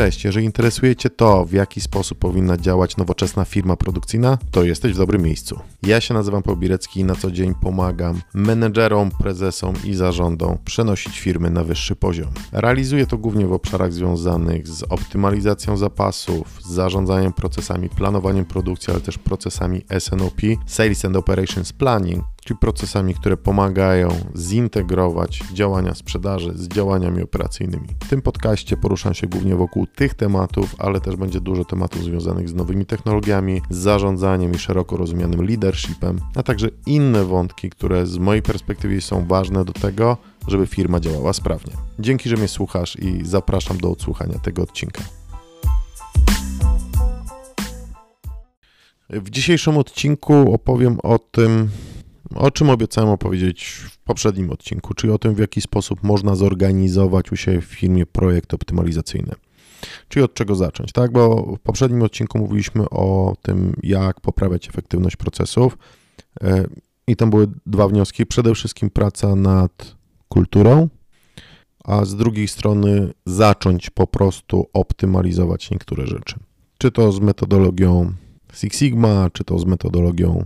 Cześć, jeżeli interesuje Cię to, w jaki sposób powinna działać nowoczesna firma produkcyjna, to jesteś w dobrym miejscu. Ja się nazywam Paul Birecki i na co dzień pomagam menedżerom, prezesom i zarządom przenosić firmy na wyższy poziom. Realizuję to głównie w obszarach związanych z optymalizacją zapasów, zarządzaniem procesami, planowaniem produkcji, ale też procesami SNOP, Sales and Operations Planning, czyli procesami, które pomagają zintegrować działania sprzedaży z działaniami operacyjnymi. W tym podcaście poruszam się głównie wokół tych tematów, ale też będzie dużo tematów związanych z nowymi technologiami, z zarządzaniem i szeroko rozumianym leadershipem, a także inne wątki, które z mojej perspektywy są ważne do tego, żeby firma działała sprawnie. Dzięki, że mnie słuchasz i zapraszam do odsłuchania tego odcinka. W dzisiejszym odcinku opowiem o tym, o czym obiecałem opowiedzieć w poprzednim odcinku, czyli o tym, w jaki sposób można zorganizować u siebie w firmie projekt optymalizacyjny. Czyli od czego zacząć, tak? Bo w poprzednim odcinku mówiliśmy o tym, jak poprawiać efektywność procesów e, i tam były dwa wnioski. Przede wszystkim praca nad kulturą, a z drugiej strony zacząć po prostu optymalizować niektóre rzeczy. Czy to z metodologią Six Sigma, czy to z metodologią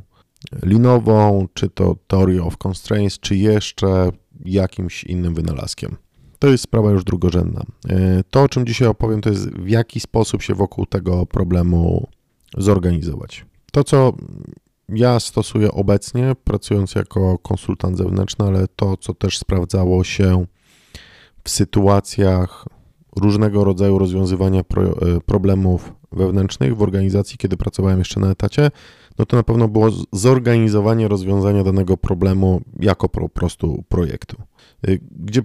linową, czy to Theory of Constraints, czy jeszcze jakimś innym wynalazkiem. To jest sprawa już drugorzędna. E, to, o czym dzisiaj opowiem, to jest w jaki sposób się wokół tego problemu zorganizować. To, co ja stosuję obecnie, pracując jako konsultant zewnętrzny, ale to, co też sprawdzało się w sytuacjach różnego rodzaju rozwiązywania e, problemów wewnętrznych w organizacji, kiedy pracowałem jeszcze na etacie, no to na pewno było zorganizowanie rozwiązania danego problemu jako po prostu projektu. Y, gdzie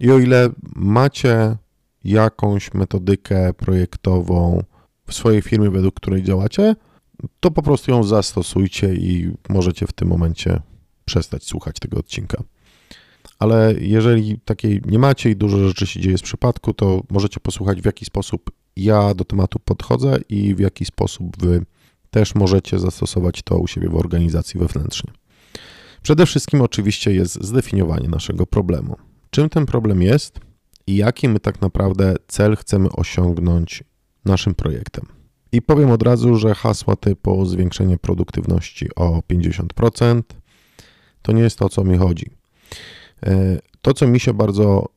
i o ile macie jakąś metodykę projektową w swojej firmie, według której działacie, to po prostu ją zastosujcie i możecie w tym momencie przestać słuchać tego odcinka. Ale jeżeli takiej nie macie i dużo rzeczy się dzieje z przypadku, to możecie posłuchać, w jaki sposób ja do tematu podchodzę i w jaki sposób wy też możecie zastosować to u siebie w organizacji wewnętrznej. Przede wszystkim oczywiście jest zdefiniowanie naszego problemu. Czym ten problem jest i jaki my tak naprawdę cel chcemy osiągnąć naszym projektem. I powiem od razu, że hasła typu zwiększenie produktywności o 50% to nie jest to, o co mi chodzi. E, to, co mi się bardzo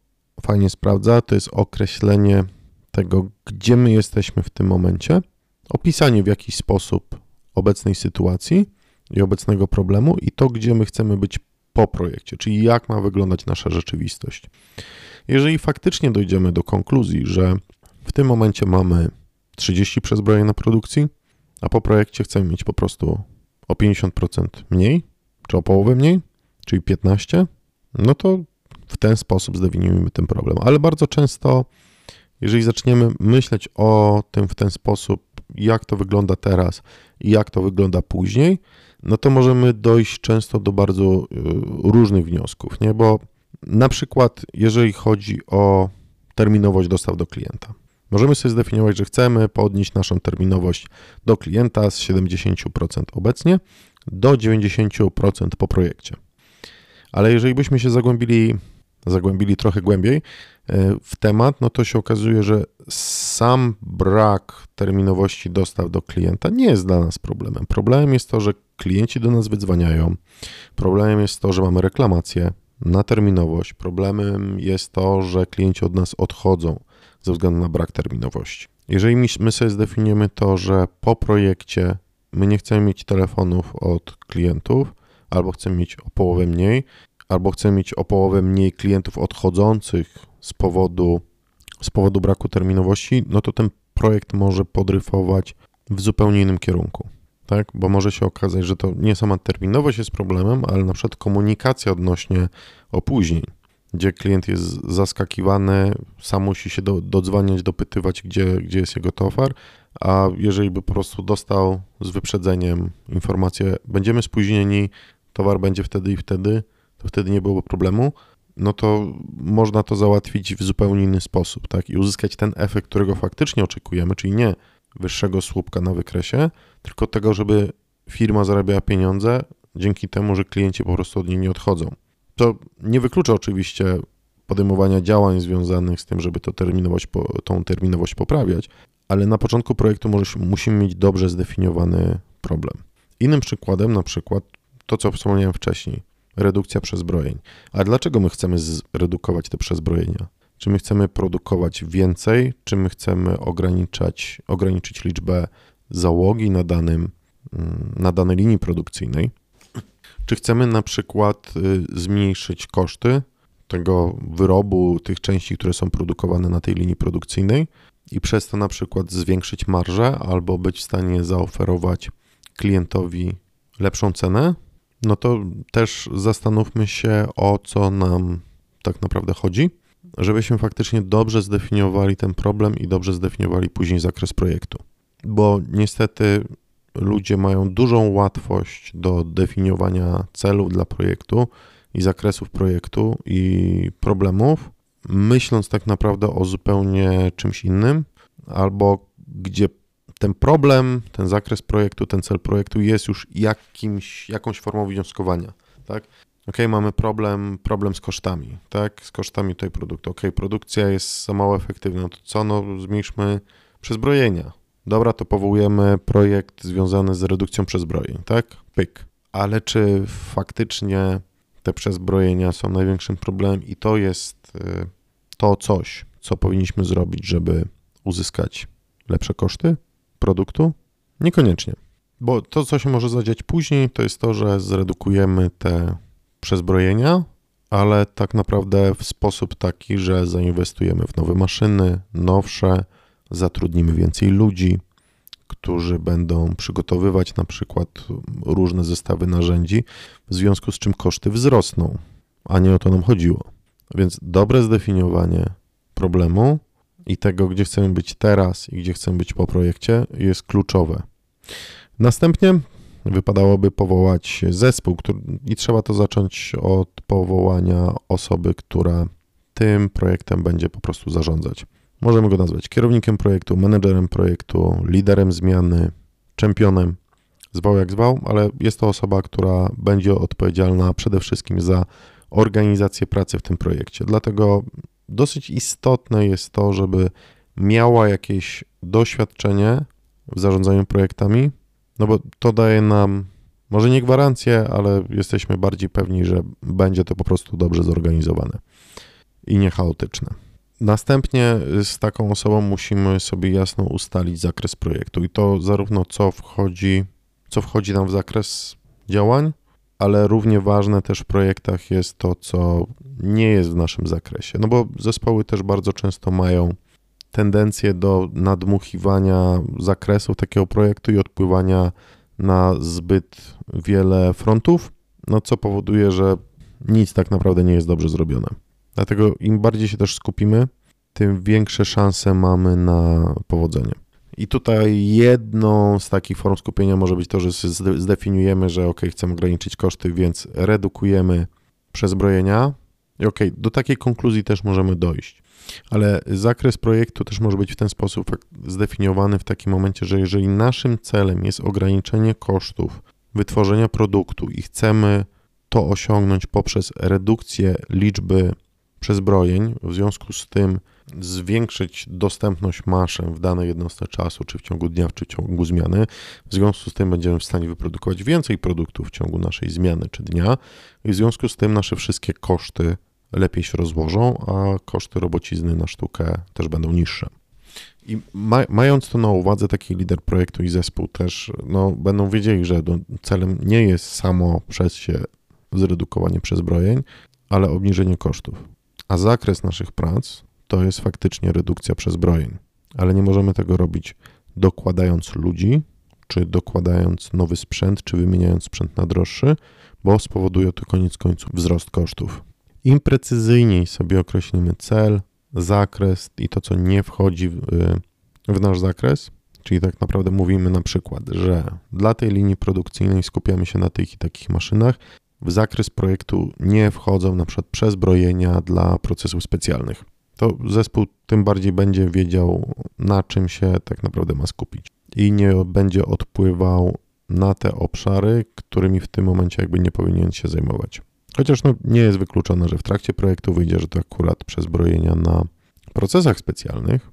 fajnie sprawdza, to jest określenie tego, gdzie my jesteśmy w tym momencie opisanie w jakiś sposób obecnej sytuacji i obecnego problemu i to, gdzie my chcemy być po projekcie, czyli jak ma wyglądać nasza rzeczywistość. Jeżeli faktycznie dojdziemy do konkluzji, że w tym momencie mamy 30 przezbrojeń na produkcji, a po projekcie chcemy mieć po prostu o 50% mniej, czy o połowę mniej, czyli 15, no to w ten sposób zdefiniujemy ten problem. Ale bardzo często, jeżeli zaczniemy myśleć o tym w ten sposób, jak to wygląda teraz i jak to wygląda później, no to możemy dojść często do bardzo y, różnych wniosków, nie? Bo na przykład, jeżeli chodzi o terminowość dostaw do klienta, możemy sobie zdefiniować, że chcemy podnieść naszą terminowość do klienta z 70% obecnie do 90% po projekcie. Ale jeżeli byśmy się zagłębili, zagłębili trochę głębiej, w temat, no to się okazuje, że sam brak terminowości dostaw do klienta nie jest dla nas problemem. Problemem jest to, że klienci do nas wydzwaniają. Problemem jest to, że mamy reklamację na terminowość. Problemem jest to, że klienci od nas odchodzą ze względu na brak terminowości. Jeżeli my sobie zdefiniujemy to, że po projekcie my nie chcemy mieć telefonów od klientów, albo chcemy mieć o połowę mniej, albo chcemy mieć o połowę mniej klientów odchodzących z powodu, z powodu braku terminowości, no to ten projekt może podryfować w zupełnie innym kierunku. Tak? Bo może się okazać, że to nie sama terminowość jest problemem, ale na przykład komunikacja odnośnie opóźnień, gdzie klient jest zaskakiwany, sam musi się do, dodzwaniać, dopytywać, gdzie, gdzie jest jego towar, a jeżeli by po prostu dostał z wyprzedzeniem informację, będziemy spóźnieni, towar będzie wtedy i wtedy, to wtedy nie byłoby problemu, no to można to załatwić w zupełnie inny sposób, tak? I uzyskać ten efekt, którego faktycznie oczekujemy, czyli nie wyższego słupka na wykresie, tylko tego, żeby firma zarabiała pieniądze dzięki temu, że klienci po prostu od niej nie odchodzą. To nie wyklucza oczywiście podejmowania działań związanych z tym, żeby to terminowość, tą terminowość poprawiać, ale na początku projektu musimy mieć dobrze zdefiniowany problem. Innym przykładem, na przykład to, co wspomniałem wcześniej, redukcja przezbrojeń. A dlaczego my chcemy zredukować te przezbrojenia? Czy my chcemy produkować więcej, czy my chcemy ograniczać, ograniczyć liczbę załogi na, danym, mm, na danej linii produkcyjnej? Czy chcemy na przykład y, zmniejszyć koszty tego wyrobu, tych części, które są produkowane na tej linii produkcyjnej i przez to na przykład zwiększyć marżę albo być w stanie zaoferować klientowi lepszą cenę? No to też zastanówmy się, o co nam tak naprawdę chodzi, żebyśmy faktycznie dobrze zdefiniowali ten problem i dobrze zdefiniowali później zakres projektu. Bo niestety ludzie mają dużą łatwość do definiowania celów dla projektu i zakresów projektu i problemów, myśląc tak naprawdę o zupełnie czymś innym, albo gdzie ten problem, ten zakres projektu, ten cel projektu jest już jakimś, jakąś formą wnioskowania, tak? Ok, mamy problem, problem z kosztami, tak? Z kosztami tej produktu. Ok, produkcja jest za mało efektywna, no to co? No zmniejszmy przezbrojenia, Dobra, to powołujemy projekt związany z redukcją przezbrojeń, tak? Pyk. Ale czy faktycznie te przezbrojenia są największym problemem i to jest y, to coś, co powinniśmy zrobić, żeby uzyskać lepsze koszty produktu? Niekoniecznie. Bo to, co się może zadziać później, to jest to, że zredukujemy te przezbrojenia, ale tak naprawdę w sposób taki, że zainwestujemy w nowe maszyny, nowsze, zatrudnimy więcej ludzi, którzy będą przygotowywać na przykład różne zestawy narzędzi, w związku z czym koszty wzrosną, a nie o to nam chodziło. Więc dobre zdefiniowanie problemu i tego, gdzie chcemy być teraz i gdzie chcemy być po projekcie, jest kluczowe. Następnie wypadałoby powołać zespół, który, i trzeba to zacząć od powołania osoby, która tym projektem będzie po prostu zarządzać. Możemy go nazwać kierownikiem projektu, menedżerem projektu, liderem zmiany, czempionem, zwał jak zwał, ale jest to osoba, która będzie odpowiedzialna przede wszystkim za organizację pracy w tym projekcie. Dlatego dosyć istotne jest to, żeby miała jakieś doświadczenie w zarządzaniu projektami, no bo to daje nam może nie gwarancję, ale jesteśmy bardziej pewni, że będzie to po prostu dobrze zorganizowane i nie chaotyczne. Następnie z taką osobą musimy sobie jasno ustalić zakres projektu i to zarówno co wchodzi, co wchodzi nam w zakres działań, ale równie ważne też w projektach jest to, co nie jest w naszym zakresie. No bo zespoły też bardzo często mają tendencję do nadmuchiwania zakresów takiego projektu i odpływania na zbyt wiele frontów, no co powoduje, że nic tak naprawdę nie jest dobrze zrobione. Dlatego im bardziej się też skupimy, tym większe szanse mamy na powodzenie. I tutaj jedną z takich form skupienia może być to, że zdefiniujemy, że ok, chcemy ograniczyć koszty, więc redukujemy przezbrojenia. I ok, do takiej konkluzji też możemy dojść. Ale zakres projektu też może być w ten sposób zdefiniowany w takim momencie, że jeżeli naszym celem jest ograniczenie kosztów wytworzenia produktu i chcemy to osiągnąć poprzez redukcję liczby przezbrojeń, w związku z tym zwiększyć dostępność maszyn w danej jednostce czasu, czy w ciągu dnia, czy w ciągu zmiany. W związku z tym będziemy w stanie wyprodukować więcej produktów w ciągu naszej zmiany czy dnia i w związku z tym nasze wszystkie koszty lepiej się rozłożą, a koszty robocizny na sztukę też będą niższe. I ma, mając to na uwadze, taki lider projektu i zespół też no, będą wiedzieli, że celem nie jest samo przez się zredukowanie przezbrojeń, ale obniżenie kosztów. A zakres naszych prac to jest faktycznie redukcja przezbrojeń, ale nie możemy tego robić dokładając ludzi, czy dokładając nowy sprzęt, czy wymieniając sprzęt na droższy, bo spowoduje to koniec końców wzrost kosztów. Im precyzyjniej sobie określimy cel, zakres i to, co nie wchodzi w, w nasz zakres, czyli tak naprawdę mówimy na przykład, że dla tej linii produkcyjnej skupiamy się na tych i takich maszynach, w zakres projektu nie wchodzą na przykład przezbrojenia dla procesów specjalnych. To zespół tym bardziej będzie wiedział, na czym się tak naprawdę ma skupić i nie będzie odpływał na te obszary, którymi w tym momencie jakby nie powinien się zajmować. Chociaż no, nie jest wykluczone, że w trakcie projektu wyjdzie, że to akurat przezbrojenia na procesach specjalnych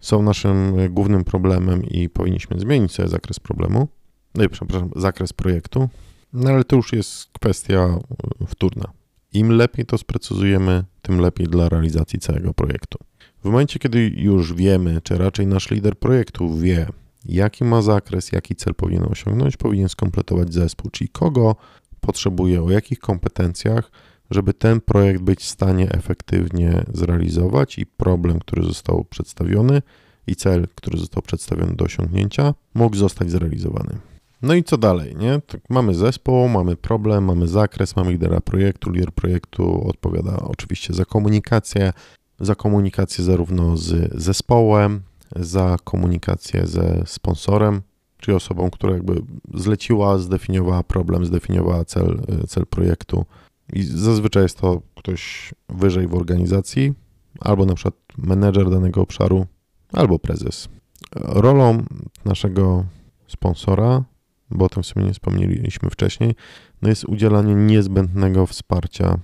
są naszym głównym problemem i powinniśmy zmienić sobie zakres problemu. No i przepraszam, zakres projektu. No ale to już jest kwestia wtórna. Im lepiej to sprecyzujemy, tym lepiej dla realizacji całego projektu. W momencie, kiedy już wiemy, czy raczej nasz lider projektu wie, jaki ma zakres, jaki cel powinien osiągnąć, powinien skompletować zespół, czyli kogo potrzebuje, o jakich kompetencjach, żeby ten projekt być w stanie efektywnie zrealizować i problem, który został przedstawiony i cel, który został przedstawiony do osiągnięcia, mógł zostać zrealizowany. No i co dalej, nie? Tak mamy zespół, mamy problem, mamy zakres, mamy lidera projektu. Lider projektu odpowiada oczywiście za komunikację, za komunikację zarówno z zespołem, za komunikację ze sponsorem, czyli osobą, która jakby zleciła, zdefiniowała problem, zdefiniowała cel, cel projektu. I zazwyczaj jest to ktoś wyżej w organizacji, albo na przykład menedżer danego obszaru, albo prezes. Rolą naszego sponsora bo o tym w sumie nie wspomnieliśmy wcześniej, no jest udzielanie niezbędnego wsparcia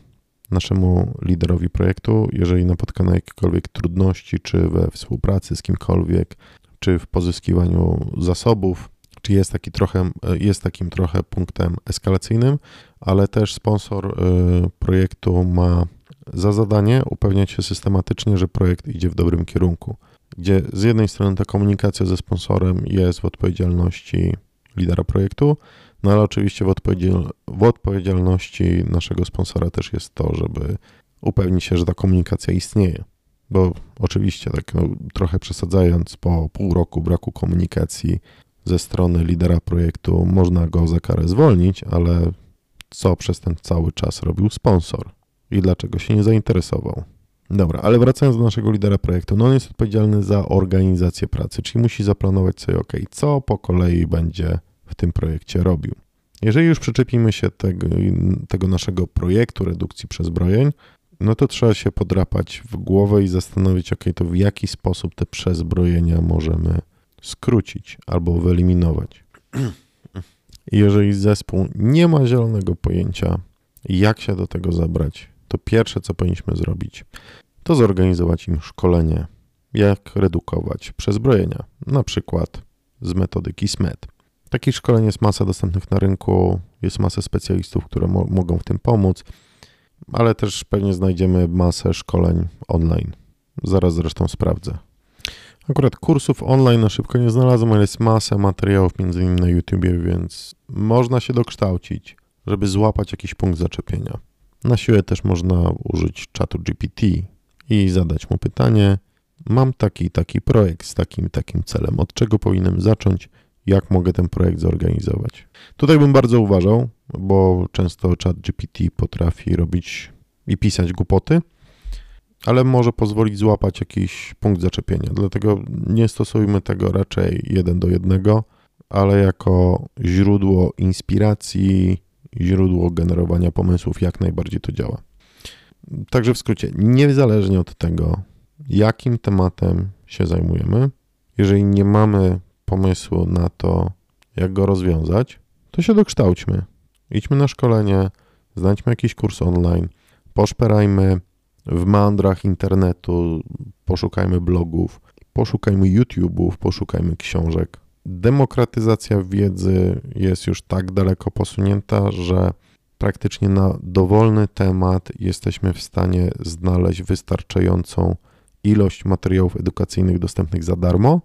naszemu liderowi projektu, jeżeli napotka na jakiekolwiek trudności, czy we współpracy z kimkolwiek, czy w pozyskiwaniu zasobów, czy jest, taki trochę, jest takim trochę punktem eskalacyjnym, ale też sponsor y, projektu ma za zadanie upewniać się systematycznie, że projekt idzie w dobrym kierunku, gdzie z jednej strony ta komunikacja ze sponsorem jest w odpowiedzialności lidera projektu, no ale oczywiście w, odpowiedzial w odpowiedzialności naszego sponsora też jest to, żeby upewnić się, że ta komunikacja istnieje. Bo oczywiście, tak no, trochę przesadzając, po pół roku braku komunikacji ze strony lidera projektu można go za karę zwolnić, ale co przez ten cały czas robił sponsor i dlaczego się nie zainteresował? Dobra, ale wracając do naszego lidera projektu, no on jest odpowiedzialny za organizację pracy, czyli musi zaplanować sobie, ok, co po kolei będzie w tym projekcie robił. Jeżeli już przyczepimy się tego, tego naszego projektu redukcji przezbrojeń, no to trzeba się podrapać w głowę i zastanowić, ok, to w jaki sposób te przezbrojenia możemy skrócić albo wyeliminować. Jeżeli zespół nie ma zielonego pojęcia, jak się do tego zabrać, to pierwsze, co powinniśmy zrobić, to zorganizować im szkolenie, jak redukować przezbrojenia, na przykład z metodyki SMET. Takich szkoleń jest masa dostępnych na rynku, jest masa specjalistów, które mo mogą w tym pomóc, ale też pewnie znajdziemy masę szkoleń online. Zaraz zresztą sprawdzę. Akurat kursów online na szybko nie znalazłem, ale jest masa materiałów, między innymi na YouTubie, więc można się dokształcić, żeby złapać jakiś punkt zaczepienia. Na siłę też można użyć czatu GPT i zadać mu pytanie: Mam taki taki projekt z takim takim celem, od czego powinienem zacząć, jak mogę ten projekt zorganizować. Tutaj bym bardzo uważał, bo często chat GPT potrafi robić i pisać głupoty, ale może pozwolić złapać jakiś punkt zaczepienia. Dlatego nie stosujmy tego raczej jeden do jednego, ale jako źródło inspiracji, źródło generowania pomysłów, jak najbardziej to działa. Także w skrócie, niezależnie od tego, jakim tematem się zajmujemy, jeżeli nie mamy pomysłu na to, jak go rozwiązać, to się dokształćmy. Idźmy na szkolenie, znajdźmy jakiś kurs online, poszperajmy w mandrach internetu, poszukajmy blogów, poszukajmy YouTube'ów, poszukajmy książek. Demokratyzacja wiedzy jest już tak daleko posunięta, że praktycznie na dowolny temat jesteśmy w stanie znaleźć wystarczającą ilość materiałów edukacyjnych dostępnych za darmo,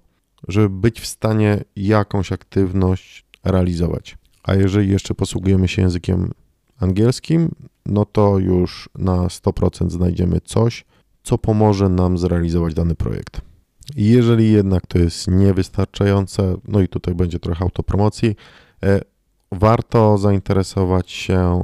żeby być w stanie jakąś aktywność realizować. A jeżeli jeszcze posługujemy się językiem angielskim, no to już na 100% znajdziemy coś, co pomoże nam zrealizować dany projekt. Jeżeli jednak to jest niewystarczające, no i tutaj będzie trochę autopromocji, e, warto zainteresować się. E,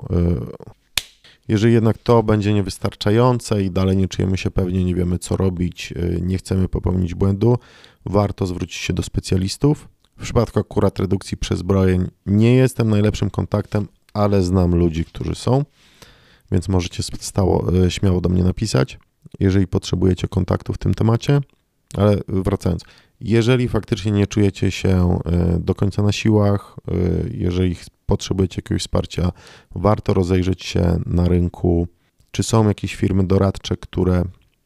jeżeli jednak to będzie niewystarczające i dalej nie czujemy się pewnie, nie wiemy co robić, e, nie chcemy popełnić błędu, warto zwrócić się do specjalistów. W przypadku akurat redukcji przezbrojeń nie jestem najlepszym kontaktem, ale znam ludzi, którzy są, więc możecie stało, śmiało do mnie napisać, jeżeli potrzebujecie kontaktu w tym temacie. Ale wracając, jeżeli faktycznie nie czujecie się e, do końca na siłach, e, jeżeli potrzebujecie jakiegoś wsparcia, warto rozejrzeć się na rynku, czy są jakieś firmy doradcze, które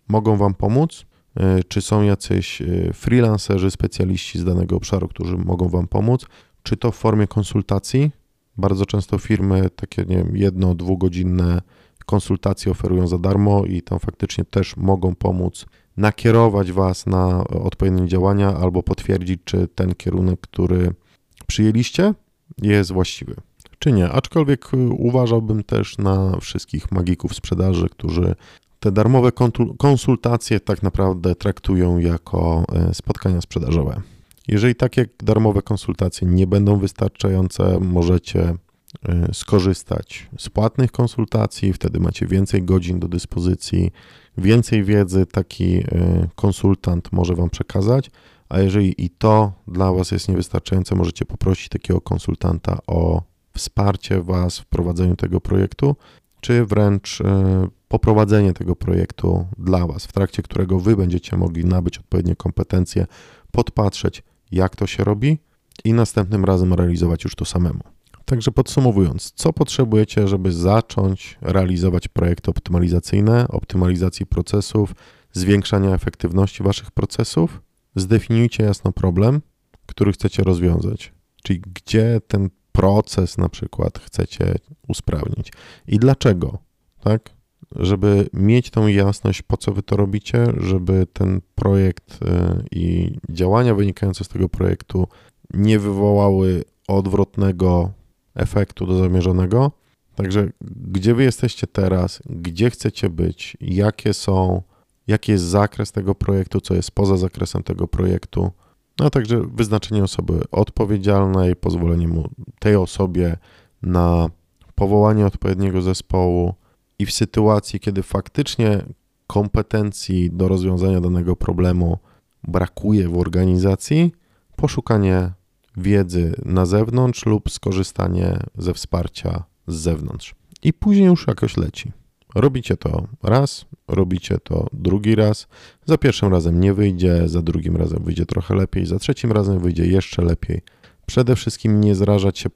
mogą Wam pomóc, e, czy są jacyś freelancerzy, specjaliści z danego obszaru, którzy mogą Wam pomóc, czy to w formie konsultacji. Bardzo często firmy takie, nie wiem, jedno, dwugodzinne konsultacje oferują za darmo i tam faktycznie też mogą pomóc nakierować Was na odpowiednie działania albo potwierdzić, czy ten kierunek, który przyjęliście, jest właściwy, czy nie. Aczkolwiek uważałbym też na wszystkich magików sprzedaży, którzy te darmowe konsultacje tak naprawdę traktują jako e, spotkania sprzedażowe. Jeżeli takie darmowe konsultacje nie będą wystarczające, możecie skorzystać z płatnych konsultacji, wtedy macie więcej godzin do dyspozycji, więcej wiedzy taki e, konsultant może Wam przekazać, a jeżeli i to dla Was jest niewystarczające, możecie poprosić takiego konsultanta o wsparcie Was w prowadzeniu tego projektu, czy wręcz e, poprowadzenie tego projektu dla Was, w trakcie którego Wy będziecie mogli nabyć odpowiednie kompetencje, podpatrzeć, jak to się robi i następnym razem realizować już to samemu. Także podsumowując, co potrzebujecie, żeby zacząć realizować projekty optymalizacyjne, optymalizacji procesów, zwiększania efektywności Waszych procesów? Zdefiniujcie jasno problem, który chcecie rozwiązać, czyli gdzie ten proces na przykład chcecie usprawnić i dlaczego, tak? Żeby mieć tą jasność, po co wy to robicie, żeby ten projekt y, i działania wynikające z tego projektu nie wywołały odwrotnego efektu do zamierzonego. Także gdzie wy jesteście teraz, gdzie chcecie być, jakie są, jaki jest zakres tego projektu, co jest poza zakresem tego projektu, no a także wyznaczenie osoby odpowiedzialnej, pozwolenie mu tej osobie na powołanie odpowiedniego zespołu i w sytuacji, kiedy faktycznie kompetencji do rozwiązania danego problemu brakuje w organizacji, poszukanie wiedzy na zewnątrz lub skorzystanie ze wsparcia z zewnątrz. I później już jakoś leci. Robicie to raz, robicie to drugi raz. Za pierwszym razem nie wyjdzie, za drugim razem wyjdzie trochę lepiej, za trzecim razem wyjdzie jeszcze lepiej. Przede wszystkim nie zrażać się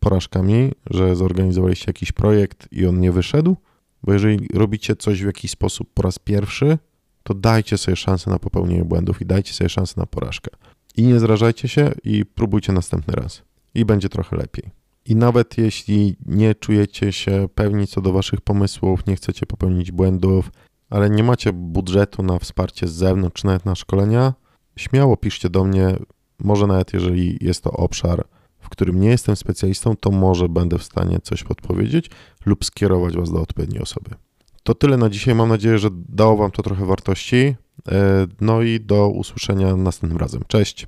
porażkami, że zorganizowaliście jakiś projekt i on nie wyszedł, bo jeżeli robicie coś w jakiś sposób po raz pierwszy, to dajcie sobie szansę na popełnienie błędów i dajcie sobie szansę na porażkę. I nie zrażajcie się i próbujcie następny raz. I będzie trochę lepiej. I nawet jeśli nie czujecie się pewni co do waszych pomysłów, nie chcecie popełnić błędów, ale nie macie budżetu na wsparcie z zewnątrz, nawet na szkolenia, śmiało piszcie do mnie. Może nawet jeżeli jest to obszar, w którym nie jestem specjalistą, to może będę w stanie coś podpowiedzieć lub skierować was do odpowiedniej osoby. To tyle na dzisiaj. Mam nadzieję, że dało wam to trochę wartości. E, no i do usłyszenia następnym razem. Cześć.